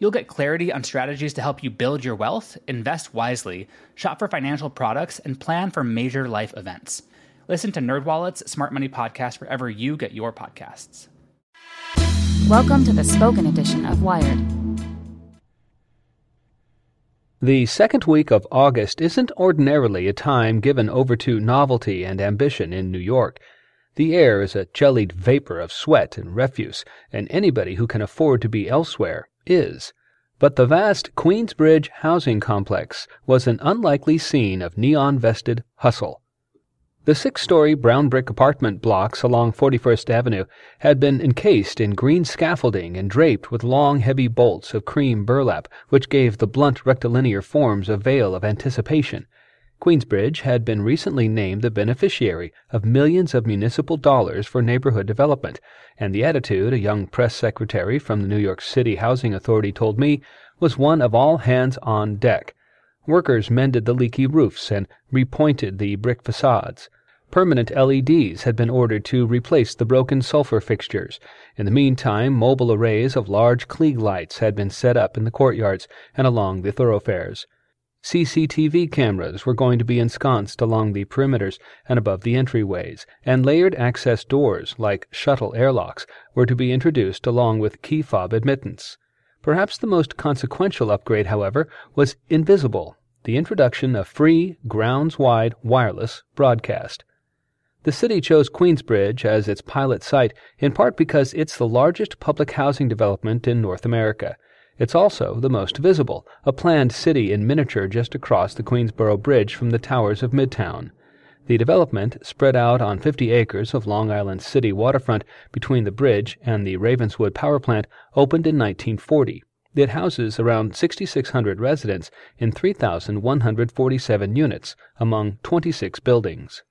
You'll get clarity on strategies to help you build your wealth, invest wisely, shop for financial products, and plan for major life events. Listen to NerdWallet's Smart Money Podcast wherever you get your podcasts. Welcome to the spoken edition of Wired. The second week of August isn't ordinarily a time given over to novelty and ambition in New York. The air is a jellied vapor of sweat and refuse, and anybody who can afford to be elsewhere is. But the vast Queensbridge housing complex was an unlikely scene of neon vested hustle. The six story brown brick apartment blocks along 41st Avenue had been encased in green scaffolding and draped with long, heavy bolts of cream burlap, which gave the blunt rectilinear forms a veil of anticipation. Queensbridge had been recently named the beneficiary of millions of municipal dollars for neighborhood development, and the attitude, a young press secretary from the New York City Housing Authority told me, was one of all hands on deck. Workers mended the leaky roofs and repointed the brick facades. Permanent LEDs had been ordered to replace the broken sulfur fixtures. In the meantime, mobile arrays of large Klieg lights had been set up in the courtyards and along the thoroughfares. CCTV cameras were going to be ensconced along the perimeters and above the entryways, and layered access doors, like shuttle airlocks, were to be introduced along with key fob admittance. Perhaps the most consequential upgrade, however, was invisible the introduction of free, grounds wide wireless broadcast. The city chose Queensbridge as its pilot site in part because it's the largest public housing development in North America. It's also the most visible, a planned city in miniature just across the Queensboro Bridge from the towers of Midtown. The development, spread out on 50 acres of Long Island City waterfront between the bridge and the Ravenswood power plant, opened in 1940. It houses around 6,600 residents in 3,147 units among 26 buildings.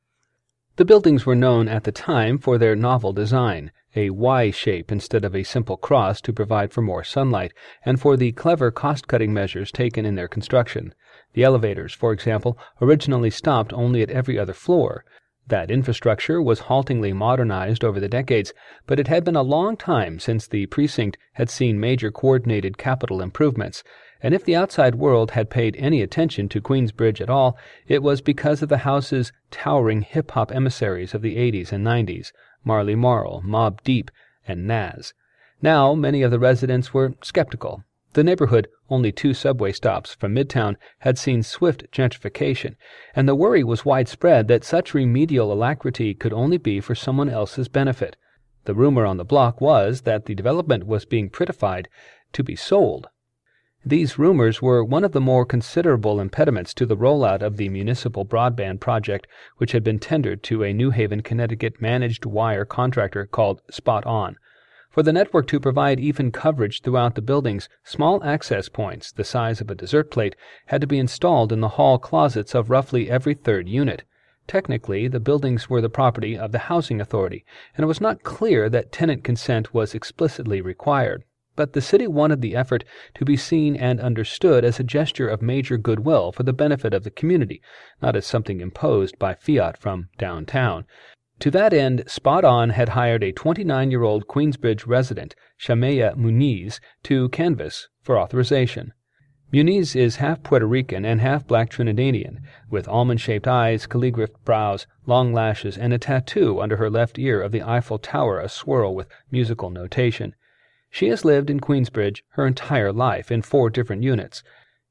The buildings were known at the time for their novel design, a Y shape instead of a simple cross to provide for more sunlight, and for the clever cost cutting measures taken in their construction. The elevators, for example, originally stopped only at every other floor. That infrastructure was haltingly modernized over the decades, but it had been a long time since the precinct had seen major coordinated capital improvements, and if the outside world had paid any attention to Queensbridge at all, it was because of the house's towering hip hop emissaries of the 80s and 90s Marley Marl, Mobb Deep, and Nas. Now, many of the residents were skeptical. The neighborhood, only two subway stops from Midtown, had seen swift gentrification, and the worry was widespread that such remedial alacrity could only be for someone else's benefit. The rumor on the block was that the development was being prettified to be sold these rumors were one of the more considerable impediments to the rollout of the municipal broadband project, which had been tendered to a New Haven, Connecticut managed wire contractor called Spot On. For the network to provide even coverage throughout the buildings, small access points, the size of a dessert plate, had to be installed in the hall closets of roughly every third unit. Technically, the buildings were the property of the Housing Authority, and it was not clear that tenant consent was explicitly required. But the city wanted the effort to be seen and understood as a gesture of major goodwill for the benefit of the community, not as something imposed by fiat from downtown. To that end, Spot On had hired a 29 year old Queensbridge resident, Shamaya Muniz, to canvass for authorization. Muniz is half Puerto Rican and half black Trinidadian, with almond shaped eyes, calligraphed brows, long lashes, and a tattoo under her left ear of the Eiffel Tower a swirl with musical notation. She has lived in Queensbridge her entire life in four different units.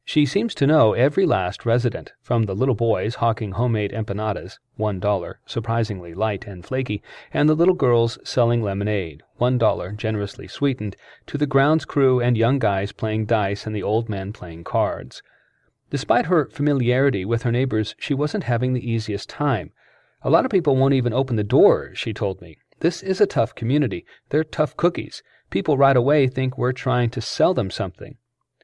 She seems to know every last resident, from the little boys hawking homemade empanadas, one dollar, surprisingly light and flaky, and the little girls selling lemonade, one dollar, generously sweetened, to the grounds crew and young guys playing dice and the old men playing cards. Despite her familiarity with her neighbors, she wasn't having the easiest time. A lot of people won't even open the door, she told me. This is a tough community. They're tough cookies. People right away think we're trying to sell them something.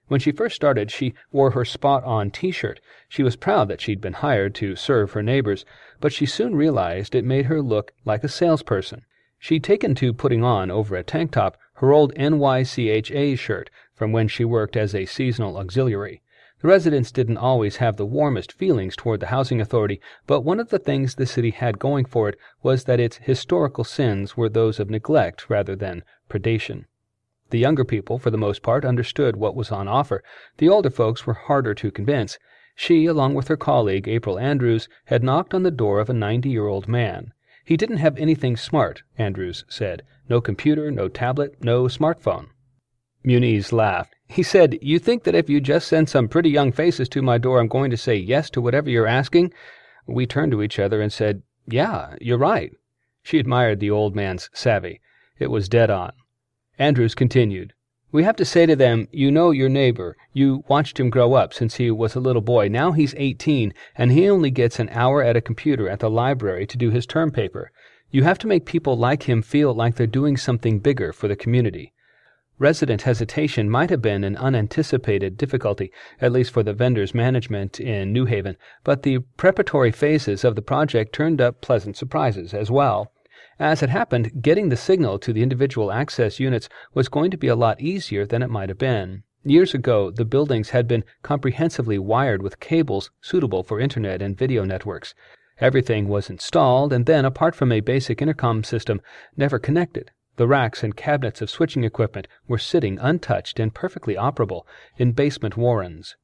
When she first started, she wore her spot on t shirt. She was proud that she'd been hired to serve her neighbors, but she soon realized it made her look like a salesperson. She'd taken to putting on, over a tank top, her old NYCHA shirt from when she worked as a seasonal auxiliary. The residents didn't always have the warmest feelings toward the housing authority, but one of the things the city had going for it was that its historical sins were those of neglect rather than predation. The younger people, for the most part, understood what was on offer. The older folks were harder to convince. She, along with her colleague, April Andrews, had knocked on the door of a 90 year old man. He didn't have anything smart, Andrews said. No computer, no tablet, no smartphone. Muniz laughed. He said, You think that if you just send some pretty young faces to my door, I'm going to say yes to whatever you're asking? We turned to each other and said, Yeah, you're right. She admired the old man's savvy. It was dead on. Andrews continued, We have to say to them, You know your neighbor. You watched him grow up since he was a little boy. Now he's 18, and he only gets an hour at a computer at the library to do his term paper. You have to make people like him feel like they're doing something bigger for the community. Resident hesitation might have been an unanticipated difficulty, at least for the vendor's management in New Haven, but the preparatory phases of the project turned up pleasant surprises as well. As it happened, getting the signal to the individual access units was going to be a lot easier than it might have been. Years ago, the buildings had been comprehensively wired with cables suitable for Internet and video networks. Everything was installed and then, apart from a basic intercom system, never connected. The racks and cabinets of switching equipment were sitting untouched and perfectly operable in basement warrens.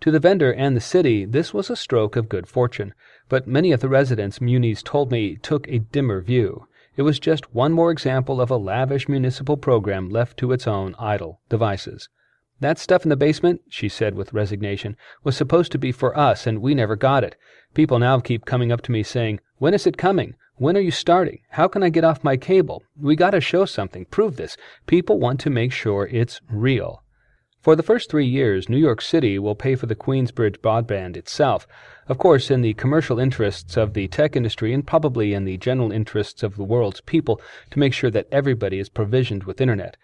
To the vendor and the city, this was a stroke of good fortune, but many of the residents, Muniz told me, took a dimmer view. It was just one more example of a lavish municipal program left to its own idle devices. That stuff in the basement, she said with resignation, was supposed to be for us, and we never got it. People now keep coming up to me saying, When is it coming? When are you starting? How can I get off my cable? We gotta show something. Prove this. People want to make sure it's real. For the first three years, New York City will pay for the Queensbridge broadband itself, of course, in the commercial interests of the tech industry and probably in the general interests of the world's people to make sure that everybody is provisioned with Internet.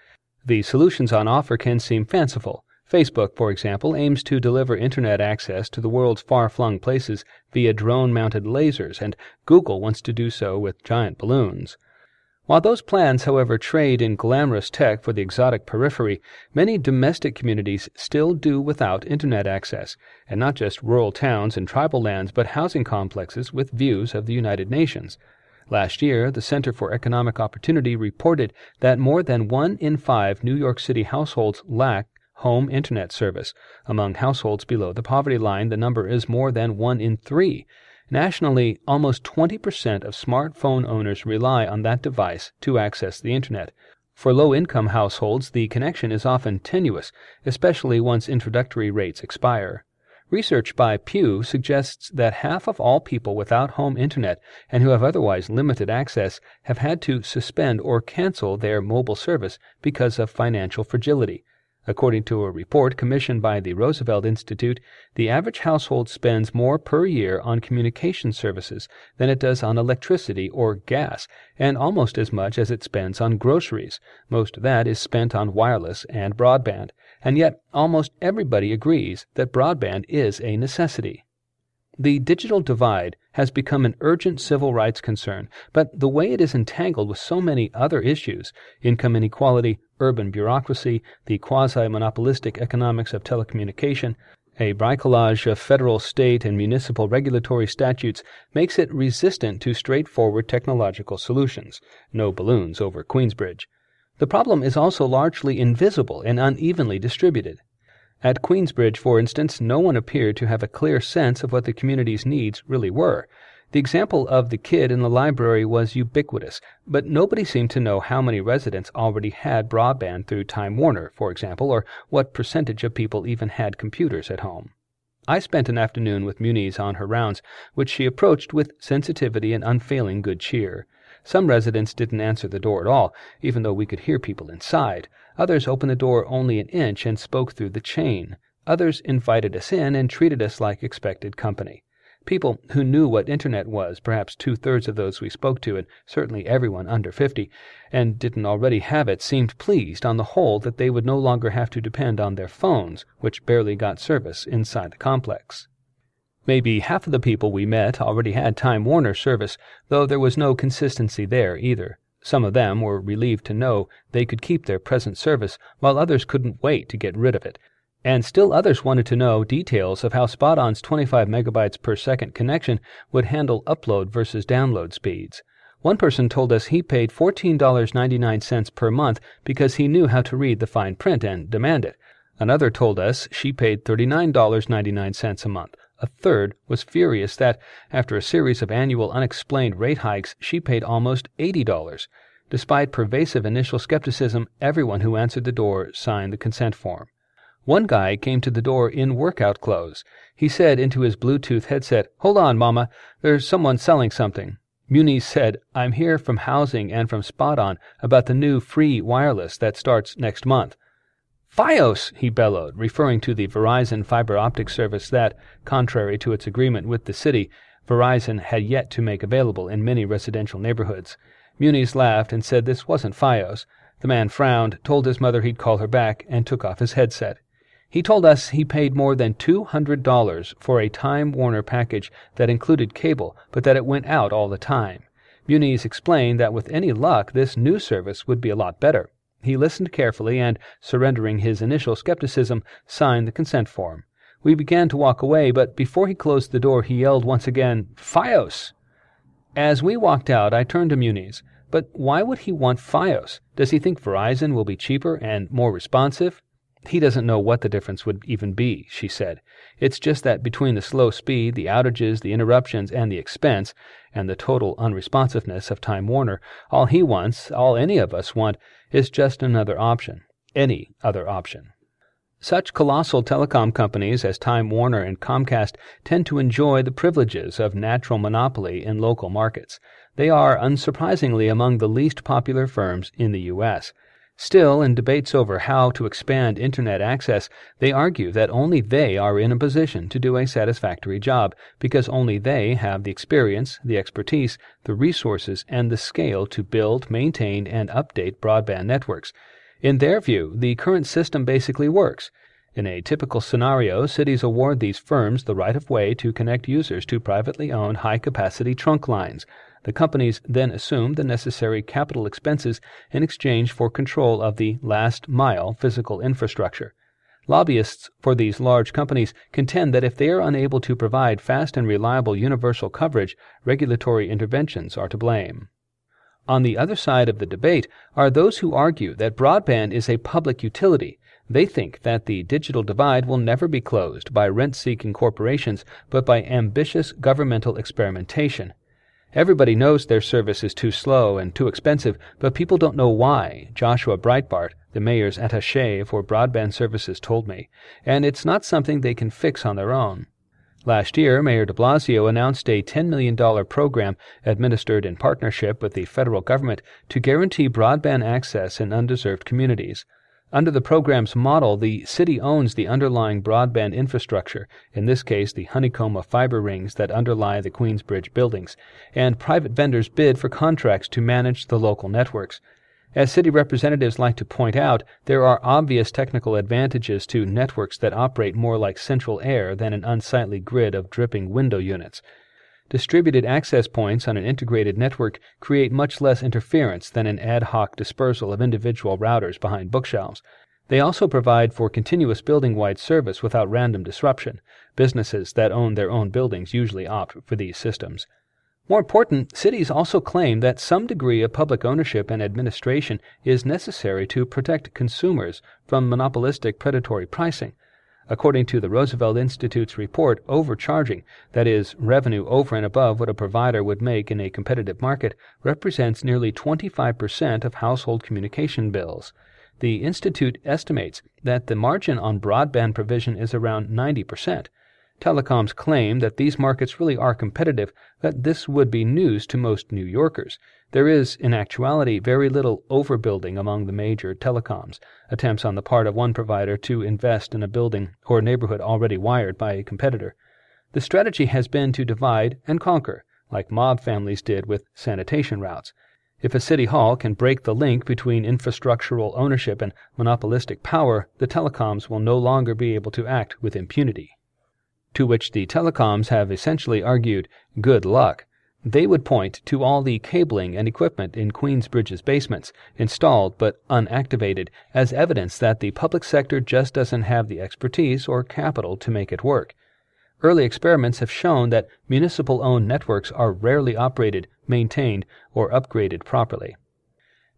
The solutions on offer can seem fanciful. Facebook, for example, aims to deliver Internet access to the world's far flung places via drone mounted lasers, and Google wants to do so with giant balloons. While those plans, however, trade in glamorous tech for the exotic periphery, many domestic communities still do without Internet access, and not just rural towns and tribal lands, but housing complexes with views of the United Nations. Last year, the Center for Economic Opportunity reported that more than one in five New York City households lack home Internet service. Among households below the poverty line, the number is more than one in three. Nationally, almost 20% of smartphone owners rely on that device to access the Internet. For low income households, the connection is often tenuous, especially once introductory rates expire. Research by Pew suggests that half of all people without home internet and who have otherwise limited access have had to suspend or cancel their mobile service because of financial fragility. According to a report commissioned by the Roosevelt Institute, the average household spends more per year on communication services than it does on electricity or gas, and almost as much as it spends on groceries. Most of that is spent on wireless and broadband, and yet almost everybody agrees that broadband is a necessity. The digital divide has become an urgent civil rights concern, but the way it is entangled with so many other issues income inequality, urban bureaucracy, the quasi monopolistic economics of telecommunication, a bricolage of federal, state, and municipal regulatory statutes makes it resistant to straightforward technological solutions. No balloons over Queensbridge. The problem is also largely invisible and unevenly distributed. At Queensbridge, for instance, no one appeared to have a clear sense of what the community's needs really were. The example of the kid in the library was ubiquitous, but nobody seemed to know how many residents already had broadband through Time Warner, for example, or what percentage of people even had computers at home. I spent an afternoon with Muniz on her rounds, which she approached with sensitivity and unfailing good cheer. Some residents didn't answer the door at all, even though we could hear people inside. Others opened the door only an inch and spoke through the chain. Others invited us in and treated us like expected company. People who knew what Internet was, perhaps two thirds of those we spoke to, and certainly everyone under fifty, and didn't already have it, seemed pleased, on the whole, that they would no longer have to depend on their phones, which barely got service inside the complex. Maybe half of the people we met already had Time Warner service, though there was no consistency there either. Some of them were relieved to know they could keep their present service, while others couldn't wait to get rid of it and still others wanted to know details of how SpotOn's 25 megabytes per second connection would handle upload versus download speeds. One person told us he paid $14.99 per month because he knew how to read the fine print and demand it. Another told us she paid $39.99 a month. A third was furious that, after a series of annual unexplained rate hikes, she paid almost $80. Despite pervasive initial skepticism, everyone who answered the door signed the consent form. One guy came to the door in workout clothes. He said into his Bluetooth headset, Hold on, Mama, there's someone selling something. Muniz said, I'm here from housing and from Spot On about the new free wireless that starts next month. Fios, he bellowed, referring to the Verizon fiber optic service that, contrary to its agreement with the city, Verizon had yet to make available in many residential neighborhoods. Muniz laughed and said this wasn't Fios. The man frowned, told his mother he'd call her back, and took off his headset. He told us he paid more than $200 for a Time Warner package that included cable, but that it went out all the time. Muniz explained that with any luck this new service would be a lot better. He listened carefully and, surrendering his initial skepticism, signed the consent form. We began to walk away, but before he closed the door he yelled once again, Fios! As we walked out, I turned to Muniz. But why would he want Fios? Does he think Verizon will be cheaper and more responsive? He doesn't know what the difference would even be, she said. It's just that between the slow speed, the outages, the interruptions, and the expense, and the total unresponsiveness of Time Warner, all he wants, all any of us want, is just another option. Any other option. Such colossal telecom companies as Time Warner and Comcast tend to enjoy the privileges of natural monopoly in local markets. They are, unsurprisingly, among the least popular firms in the U.S. Still, in debates over how to expand Internet access, they argue that only they are in a position to do a satisfactory job because only they have the experience, the expertise, the resources, and the scale to build, maintain, and update broadband networks. In their view, the current system basically works. In a typical scenario, cities award these firms the right of way to connect users to privately owned high capacity trunk lines. The companies then assume the necessary capital expenses in exchange for control of the last mile physical infrastructure. Lobbyists for these large companies contend that if they are unable to provide fast and reliable universal coverage, regulatory interventions are to blame. On the other side of the debate are those who argue that broadband is a public utility. They think that the digital divide will never be closed by rent seeking corporations, but by ambitious governmental experimentation. Everybody knows their service is too slow and too expensive, but people don't know why, Joshua Breitbart, the mayor's attaché for broadband services, told me, and it's not something they can fix on their own. Last year, Mayor de Blasio announced a $10 million program administered in partnership with the federal government to guarantee broadband access in undeserved communities. Under the program's model, the city owns the underlying broadband infrastructure, in this case the honeycomb of fiber rings that underlie the Queensbridge buildings, and private vendors bid for contracts to manage the local networks. As city representatives like to point out, there are obvious technical advantages to networks that operate more like central air than an unsightly grid of dripping window units. Distributed access points on an integrated network create much less interference than an ad hoc dispersal of individual routers behind bookshelves. They also provide for continuous building wide service without random disruption. Businesses that own their own buildings usually opt for these systems. More important, cities also claim that some degree of public ownership and administration is necessary to protect consumers from monopolistic predatory pricing. According to the Roosevelt Institute's report, overcharging, that is, revenue over and above what a provider would make in a competitive market, represents nearly 25% of household communication bills. The Institute estimates that the margin on broadband provision is around 90%. Telecoms claim that these markets really are competitive, but this would be news to most New Yorkers. There is, in actuality, very little overbuilding among the major telecoms, attempts on the part of one provider to invest in a building or neighborhood already wired by a competitor. The strategy has been to divide and conquer, like mob families did with sanitation routes. If a city hall can break the link between infrastructural ownership and monopolistic power, the telecoms will no longer be able to act with impunity. To which the telecoms have essentially argued, good luck. They would point to all the cabling and equipment in Queensbridge's basements, installed but unactivated, as evidence that the public sector just doesn't have the expertise or capital to make it work. Early experiments have shown that municipal owned networks are rarely operated, maintained, or upgraded properly.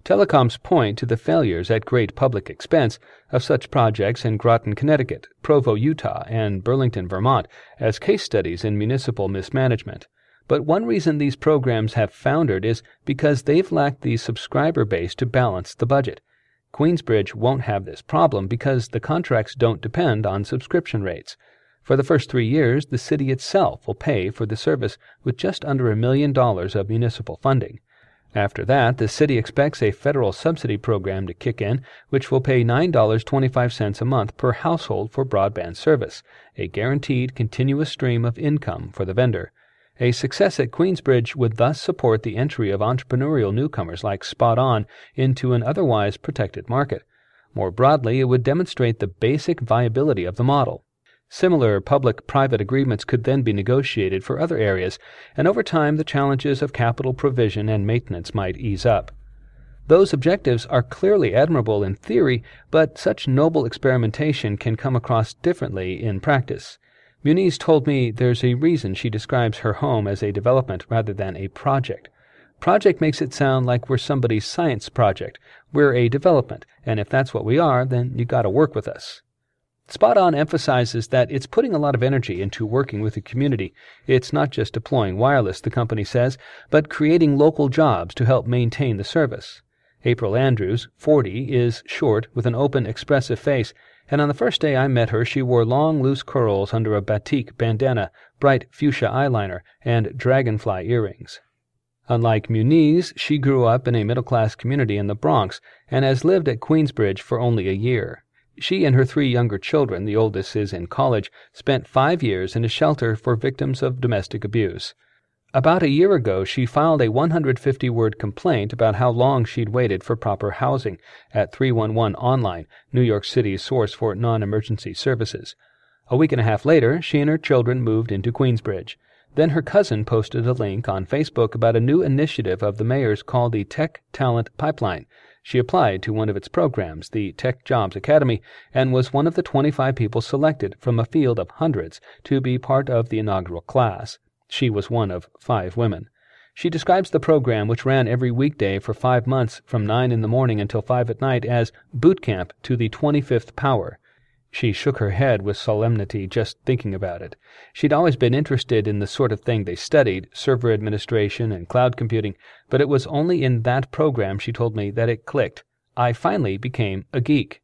Telecoms point to the failures at great public expense of such projects in Groton, Connecticut, Provo, Utah, and Burlington, Vermont, as case studies in municipal mismanagement. But one reason these programs have foundered is because they've lacked the subscriber base to balance the budget. Queensbridge won't have this problem because the contracts don't depend on subscription rates. For the first three years, the city itself will pay for the service with just under a million dollars of municipal funding. After that, the city expects a federal subsidy program to kick in, which will pay $9.25 a month per household for broadband service, a guaranteed continuous stream of income for the vendor. A success at Queensbridge would thus support the entry of entrepreneurial newcomers like Spot On into an otherwise protected market. More broadly, it would demonstrate the basic viability of the model. Similar public private agreements could then be negotiated for other areas, and over time the challenges of capital provision and maintenance might ease up. Those objectives are clearly admirable in theory, but such noble experimentation can come across differently in practice. Muniz told me there's a reason she describes her home as a development rather than a project. Project makes it sound like we're somebody's science project. We're a development, and if that's what we are, then you gotta work with us. Spot On emphasizes that it's putting a lot of energy into working with the community. It's not just deploying wireless, the company says, but creating local jobs to help maintain the service. April Andrews, 40, is short with an open, expressive face and on the first day I met her she wore long loose curls under a batik bandana, bright fuchsia eyeliner, and dragonfly earrings. Unlike Muniz, she grew up in a middle class community in the Bronx and has lived at Queensbridge for only a year. She and her three younger children, the oldest is in college, spent five years in a shelter for victims of domestic abuse. About a year ago, she filed a 150 word complaint about how long she'd waited for proper housing at 311 Online, New York City's source for non emergency services. A week and a half later, she and her children moved into Queensbridge. Then her cousin posted a link on Facebook about a new initiative of the mayor's called the Tech Talent Pipeline. She applied to one of its programs, the Tech Jobs Academy, and was one of the 25 people selected from a field of hundreds to be part of the inaugural class. She was one of five women. She describes the program, which ran every weekday for five months from nine in the morning until five at night, as boot camp to the 25th power. She shook her head with solemnity just thinking about it. She'd always been interested in the sort of thing they studied, server administration and cloud computing, but it was only in that program, she told me, that it clicked. I finally became a geek.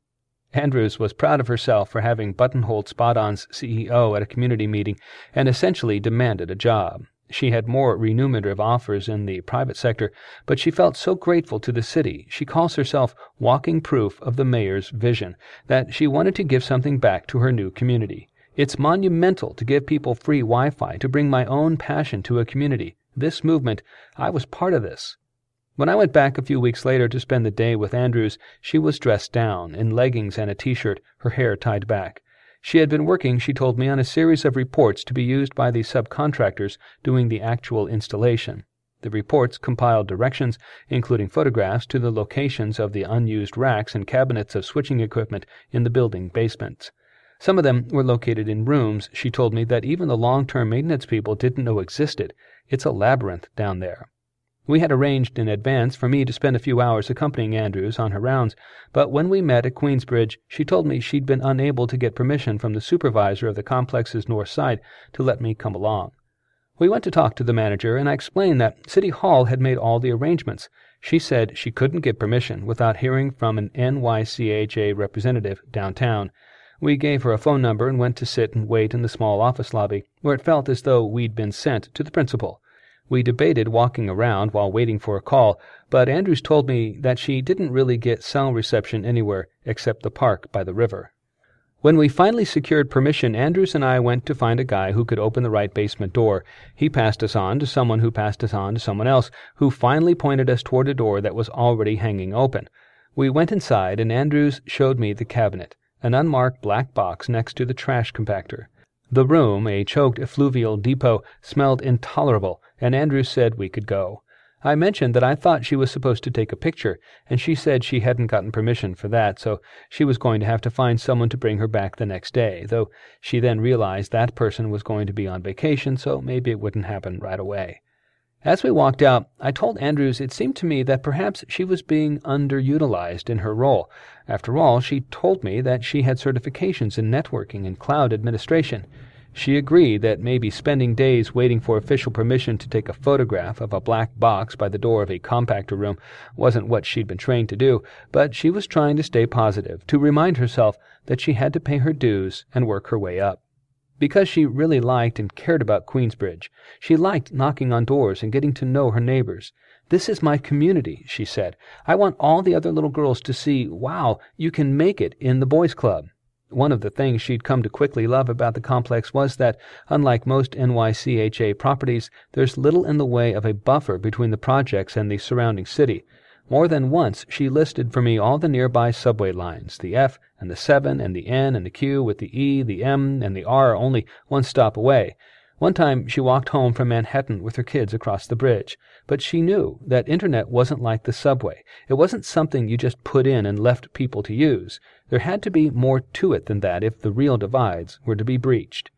Andrews was proud of herself for having buttonholed Spot On's CEO at a community meeting and essentially demanded a job. She had more remunerative offers in the private sector, but she felt so grateful to the city, she calls herself walking proof of the mayor's vision, that she wanted to give something back to her new community. It's monumental to give people free Wi Fi, to bring my own passion to a community. This movement, I was part of this. When I went back a few weeks later to spend the day with Andrews, she was dressed down, in leggings and a t shirt, her hair tied back. She had been working, she told me, on a series of reports to be used by the subcontractors doing the actual installation. The reports compiled directions, including photographs, to the locations of the unused racks and cabinets of switching equipment in the building basements. Some of them were located in rooms, she told me, that even the long term maintenance people didn't know existed. It's a labyrinth down there. We had arranged in advance for me to spend a few hours accompanying Andrews on her rounds, but when we met at Queensbridge, she told me she'd been unable to get permission from the supervisor of the complex's north side to let me come along. We went to talk to the manager, and I explained that City Hall had made all the arrangements. She said she couldn't get permission without hearing from an NYCHA representative downtown. We gave her a phone number and went to sit and wait in the small office lobby, where it felt as though we'd been sent to the principal. We debated walking around while waiting for a call, but Andrews told me that she didn't really get cell reception anywhere except the park by the river. When we finally secured permission, Andrews and I went to find a guy who could open the right basement door. He passed us on to someone who passed us on to someone else, who finally pointed us toward a door that was already hanging open. We went inside, and Andrews showed me the cabinet, an unmarked black box next to the trash compactor. The room, a choked effluvial depot, smelled intolerable, and Andrews said we could go. I mentioned that I thought she was supposed to take a picture, and she said she hadn't gotten permission for that, so she was going to have to find someone to bring her back the next day, though she then realized that person was going to be on vacation, so maybe it wouldn't happen right away. As we walked out, I told Andrews it seemed to me that perhaps she was being underutilized in her role. After all, she told me that she had certifications in networking and cloud administration. She agreed that maybe spending days waiting for official permission to take a photograph of a black box by the door of a compactor room wasn't what she'd been trained to do, but she was trying to stay positive, to remind herself that she had to pay her dues and work her way up because she really liked and cared about Queensbridge. She liked knocking on doors and getting to know her neighbors. This is my community, she said. I want all the other little girls to see, wow, you can make it in the boys' club. One of the things she'd come to quickly love about the complex was that, unlike most NYCHA properties, there's little in the way of a buffer between the projects and the surrounding city. More than once she listed for me all the nearby subway lines, the F and the 7 and the N and the Q with the E, the M, and the R only one stop away. One time she walked home from Manhattan with her kids across the bridge, but she knew that internet wasn't like the subway. It wasn't something you just put in and left people to use. There had to be more to it than that if the real divides were to be breached.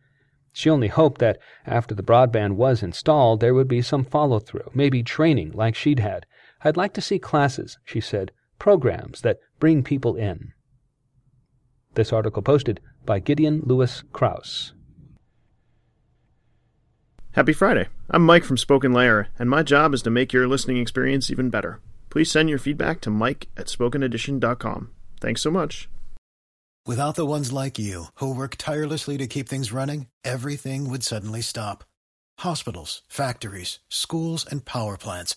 She only hoped that after the broadband was installed there would be some follow through, maybe training like she'd had. I'd like to see classes, she said, programs that bring people in. This article posted by Gideon Lewis Kraus. Happy Friday. I'm Mike from Spoken Layer, and my job is to make your listening experience even better. Please send your feedback to mike at spokenedition.com. Thanks so much. Without the ones like you, who work tirelessly to keep things running, everything would suddenly stop. Hospitals, factories, schools, and power plants